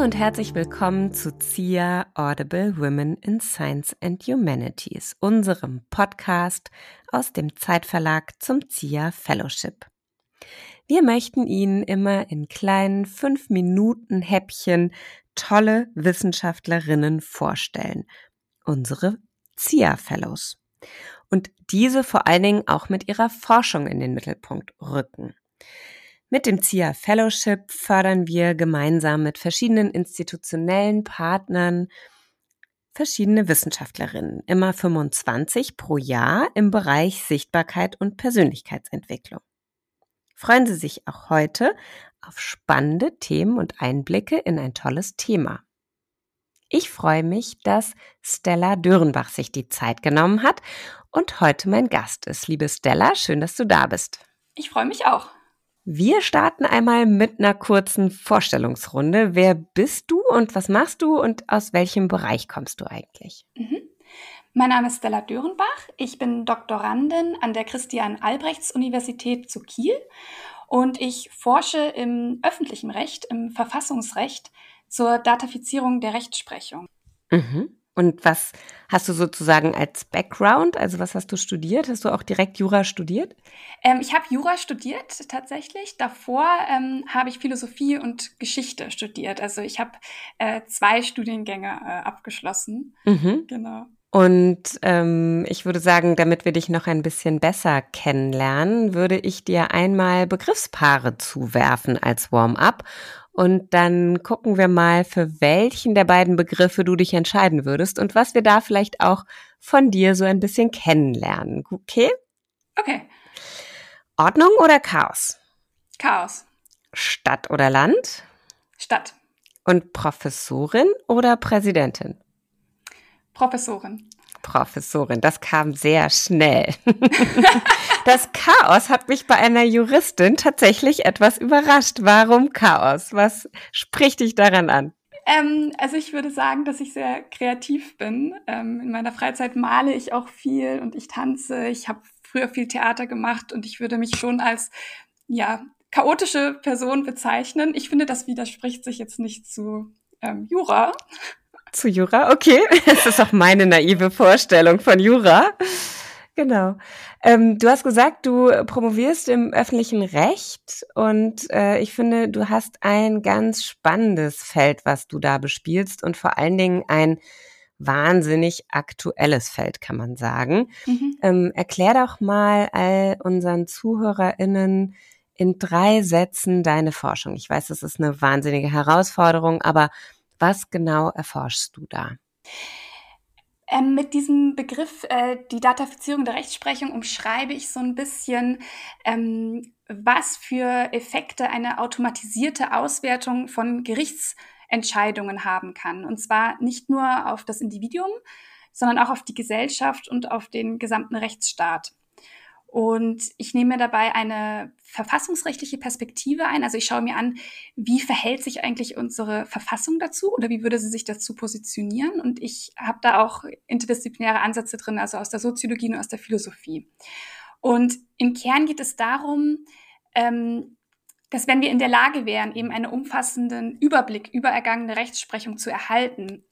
Und herzlich willkommen zu ZIA Audible Women in Science and Humanities, unserem Podcast aus dem Zeitverlag zum ZIA Fellowship. Wir möchten Ihnen immer in kleinen fünf Minuten Häppchen tolle Wissenschaftlerinnen vorstellen. Unsere ZIA Fellows. Und diese vor allen Dingen auch mit ihrer Forschung in den Mittelpunkt rücken. Mit dem ZIA Fellowship fördern wir gemeinsam mit verschiedenen institutionellen Partnern verschiedene Wissenschaftlerinnen, immer 25 pro Jahr im Bereich Sichtbarkeit und Persönlichkeitsentwicklung. Freuen Sie sich auch heute auf spannende Themen und Einblicke in ein tolles Thema. Ich freue mich, dass Stella Dörenbach sich die Zeit genommen hat und heute mein Gast ist. Liebe Stella, schön, dass du da bist. Ich freue mich auch. Wir starten einmal mit einer kurzen Vorstellungsrunde. Wer bist du und was machst du und aus welchem Bereich kommst du eigentlich? Mhm. Mein Name ist Stella Dörenbach. Ich bin Doktorandin an der Christian-Albrechts-Universität zu Kiel und ich forsche im öffentlichen Recht, im Verfassungsrecht zur Datafizierung der Rechtsprechung. Mhm. Und was hast du sozusagen als Background? Also was hast du studiert? Hast du auch direkt Jura studiert? Ähm, ich habe Jura studiert tatsächlich. Davor ähm, habe ich Philosophie und Geschichte studiert. Also ich habe äh, zwei Studiengänge äh, abgeschlossen. Mhm. Genau. Und ähm, ich würde sagen, damit wir dich noch ein bisschen besser kennenlernen, würde ich dir einmal Begriffspaare zuwerfen als Warm-up und dann gucken wir mal, für welchen der beiden Begriffe du dich entscheiden würdest und was wir da vielleicht auch von dir so ein bisschen kennenlernen. Okay? Okay. Ordnung oder Chaos? Chaos. Stadt oder Land? Stadt. Und Professorin oder Präsidentin? Professorin. Professorin. Das kam sehr schnell. Das Chaos hat mich bei einer Juristin tatsächlich etwas überrascht. Warum Chaos? Was spricht dich daran an? Ähm, also ich würde sagen, dass ich sehr kreativ bin. Ähm, in meiner Freizeit male ich auch viel und ich tanze. Ich habe früher viel Theater gemacht und ich würde mich schon als ja chaotische Person bezeichnen. Ich finde, das widerspricht sich jetzt nicht zu ähm, Jura. Zu Jura, okay. Das ist auch meine naive Vorstellung von Jura. Genau. Ähm, du hast gesagt, du promovierst im öffentlichen Recht und äh, ich finde, du hast ein ganz spannendes Feld, was du da bespielst und vor allen Dingen ein wahnsinnig aktuelles Feld, kann man sagen. Mhm. Ähm, erklär doch mal all unseren ZuhörerInnen in drei Sätzen deine Forschung. Ich weiß, das ist eine wahnsinnige Herausforderung, aber was genau erforschst du da? Ähm, mit diesem Begriff, äh, die Datafizierung der Rechtsprechung, umschreibe ich so ein bisschen, ähm, was für Effekte eine automatisierte Auswertung von Gerichtsentscheidungen haben kann. Und zwar nicht nur auf das Individuum, sondern auch auf die Gesellschaft und auf den gesamten Rechtsstaat. Und ich nehme dabei eine verfassungsrechtliche Perspektive ein. Also ich schaue mir an, wie verhält sich eigentlich unsere Verfassung dazu oder wie würde sie sich dazu positionieren. Und ich habe da auch interdisziplinäre Ansätze drin, also aus der Soziologie und aus der Philosophie. Und im Kern geht es darum, ähm, dass wenn wir in der Lage wären, eben einen umfassenden Überblick über ergangene Rechtsprechung zu erhalten,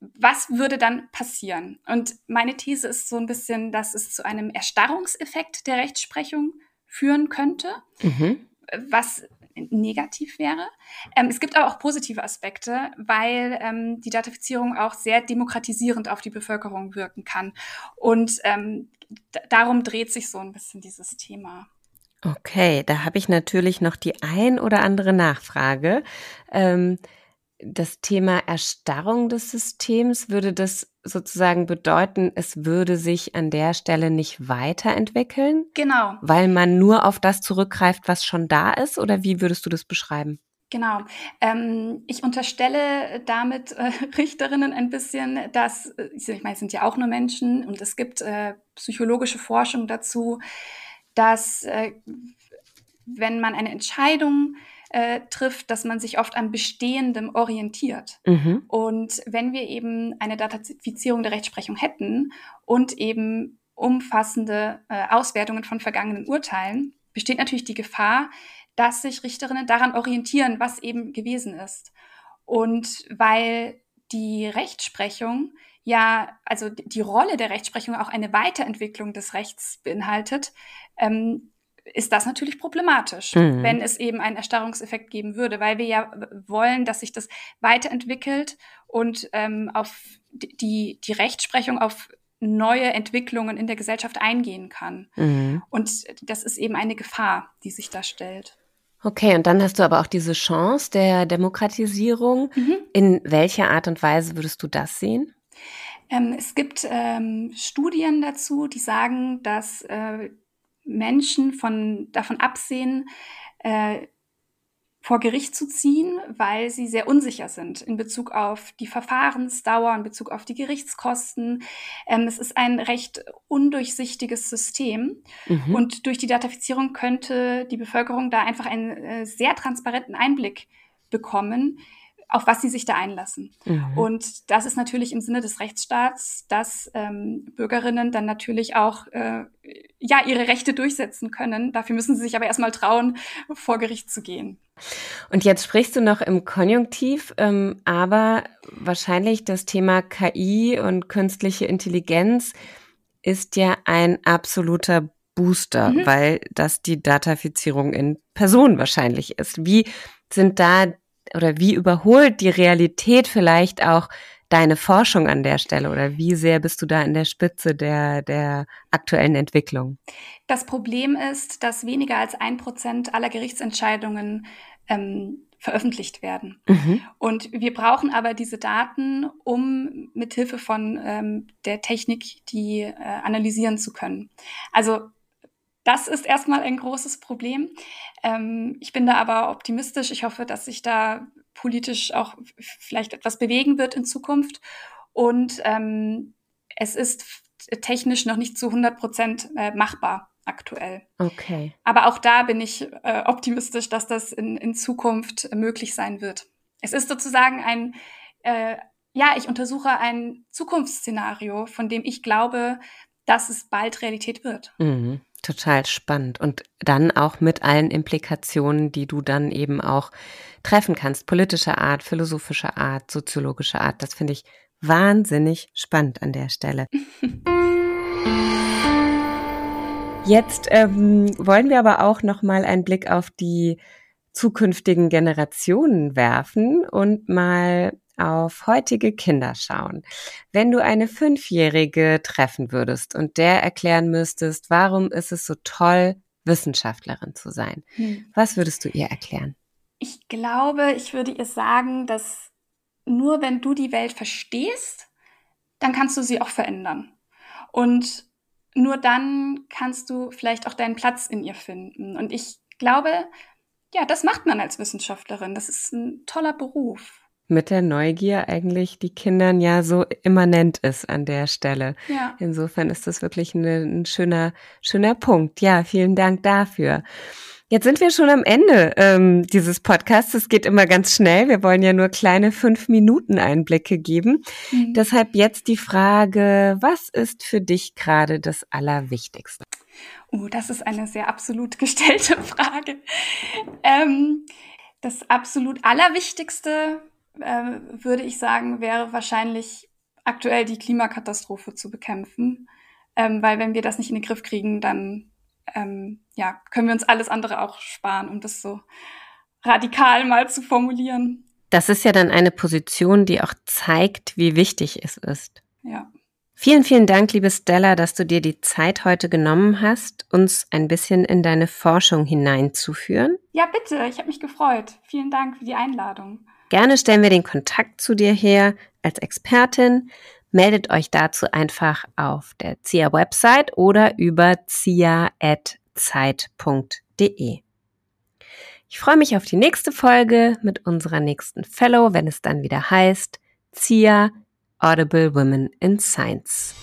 was würde dann passieren? Und meine These ist so ein bisschen, dass es zu einem Erstarrungseffekt der Rechtsprechung führen könnte, mhm. was negativ wäre. Ähm, es gibt aber auch positive Aspekte, weil ähm, die Datafizierung auch sehr demokratisierend auf die Bevölkerung wirken kann. Und ähm, darum dreht sich so ein bisschen dieses Thema. Okay, da habe ich natürlich noch die ein oder andere Nachfrage. Das Thema Erstarrung des Systems, würde das sozusagen bedeuten, es würde sich an der Stelle nicht weiterentwickeln? Genau. Weil man nur auf das zurückgreift, was schon da ist? Oder wie würdest du das beschreiben? Genau. Ähm, ich unterstelle damit äh, Richterinnen ein bisschen, dass, äh, ich meine, es sind ja auch nur Menschen und es gibt äh, psychologische Forschung dazu, dass äh, wenn man eine Entscheidung äh, trifft, dass man sich oft an Bestehendem orientiert. Mhm. Und wenn wir eben eine Datafizierung der Rechtsprechung hätten und eben umfassende äh, Auswertungen von vergangenen Urteilen, besteht natürlich die Gefahr, dass sich Richterinnen daran orientieren, was eben gewesen ist. Und weil die Rechtsprechung ja, also die Rolle der Rechtsprechung auch eine Weiterentwicklung des Rechts beinhaltet, ähm, ist das natürlich problematisch, mhm. wenn es eben einen Erstarrungseffekt geben würde, weil wir ja wollen, dass sich das weiterentwickelt und ähm, auf die, die Rechtsprechung auf neue Entwicklungen in der Gesellschaft eingehen kann. Mhm. Und das ist eben eine Gefahr, die sich da stellt. Okay, und dann hast du aber auch diese Chance der Demokratisierung. Mhm. In welcher Art und Weise würdest du das sehen? Ähm, es gibt ähm, Studien dazu, die sagen, dass äh, Menschen von, davon absehen, äh, vor Gericht zu ziehen, weil sie sehr unsicher sind in Bezug auf die Verfahrensdauer, in Bezug auf die Gerichtskosten. Ähm, es ist ein recht undurchsichtiges System. Mhm. Und durch die Datafizierung könnte die Bevölkerung da einfach einen äh, sehr transparenten Einblick bekommen, auf was sie sich da einlassen. Mhm. Und das ist natürlich im Sinne des Rechtsstaats, dass ähm, Bürgerinnen dann natürlich auch äh, ja ihre Rechte durchsetzen können. Dafür müssen sie sich aber erstmal trauen, vor Gericht zu gehen. Und jetzt sprichst du noch im Konjunktiv, ähm, aber wahrscheinlich das Thema KI und künstliche Intelligenz ist ja ein absoluter Booster, mhm. weil das die Datafizierung in Person wahrscheinlich ist. Wie sind da oder wie überholt die Realität vielleicht auch deine Forschung an der Stelle oder wie sehr bist du da in der Spitze der, der aktuellen Entwicklung? Das Problem ist, dass weniger als ein Prozent aller Gerichtsentscheidungen ähm, veröffentlicht werden. Mhm. Und wir brauchen aber diese Daten, um mithilfe von ähm, der Technik die äh, analysieren zu können. Also das ist erstmal ein großes Problem. Ähm, ich bin da aber optimistisch. Ich hoffe, dass sich da politisch auch vielleicht etwas bewegen wird in Zukunft. Und ähm, es ist technisch noch nicht zu 100 Prozent äh, machbar aktuell. Okay. Aber auch da bin ich äh, optimistisch, dass das in, in Zukunft möglich sein wird. Es ist sozusagen ein, äh, ja, ich untersuche ein Zukunftsszenario, von dem ich glaube, dass es bald Realität wird. Mhm. Total spannend. Und dann auch mit allen Implikationen, die du dann eben auch treffen kannst. Politischer Art, philosophischer Art, soziologischer Art. Das finde ich wahnsinnig spannend an der Stelle. Jetzt ähm, wollen wir aber auch noch mal einen Blick auf die zukünftigen Generationen werfen und mal auf heutige Kinder schauen. Wenn du eine Fünfjährige treffen würdest und der erklären müsstest, warum ist es so toll, Wissenschaftlerin zu sein, hm. was würdest du ihr erklären? Ich glaube, ich würde ihr sagen, dass nur wenn du die Welt verstehst, dann kannst du sie auch verändern. Und nur dann kannst du vielleicht auch deinen Platz in ihr finden. Und ich glaube, ja, das macht man als Wissenschaftlerin. Das ist ein toller Beruf mit der Neugier eigentlich die Kindern ja so immanent ist an der Stelle. Ja. Insofern ist das wirklich eine, ein schöner, schöner Punkt. Ja, vielen Dank dafür. Jetzt sind wir schon am Ende ähm, dieses Podcasts. Es geht immer ganz schnell. Wir wollen ja nur kleine fünf Minuten Einblicke geben. Mhm. Deshalb jetzt die Frage, was ist für dich gerade das Allerwichtigste? Oh, das ist eine sehr absolut gestellte Frage. Ähm, das absolut Allerwichtigste äh, würde ich sagen, wäre wahrscheinlich aktuell die Klimakatastrophe zu bekämpfen. Ähm, weil wenn wir das nicht in den Griff kriegen, dann ähm, ja, können wir uns alles andere auch sparen, um das so radikal mal zu formulieren. Das ist ja dann eine Position, die auch zeigt, wie wichtig es ist. Ja. Vielen, vielen Dank, liebe Stella, dass du dir die Zeit heute genommen hast, uns ein bisschen in deine Forschung hineinzuführen. Ja, bitte, ich habe mich gefreut. Vielen Dank für die Einladung. Gerne stellen wir den Kontakt zu dir her als Expertin. Meldet euch dazu einfach auf der ZIA Website oder über zia.zeit.de. Ich freue mich auf die nächste Folge mit unserer nächsten Fellow, wenn es dann wieder heißt ZIA Audible Women in Science.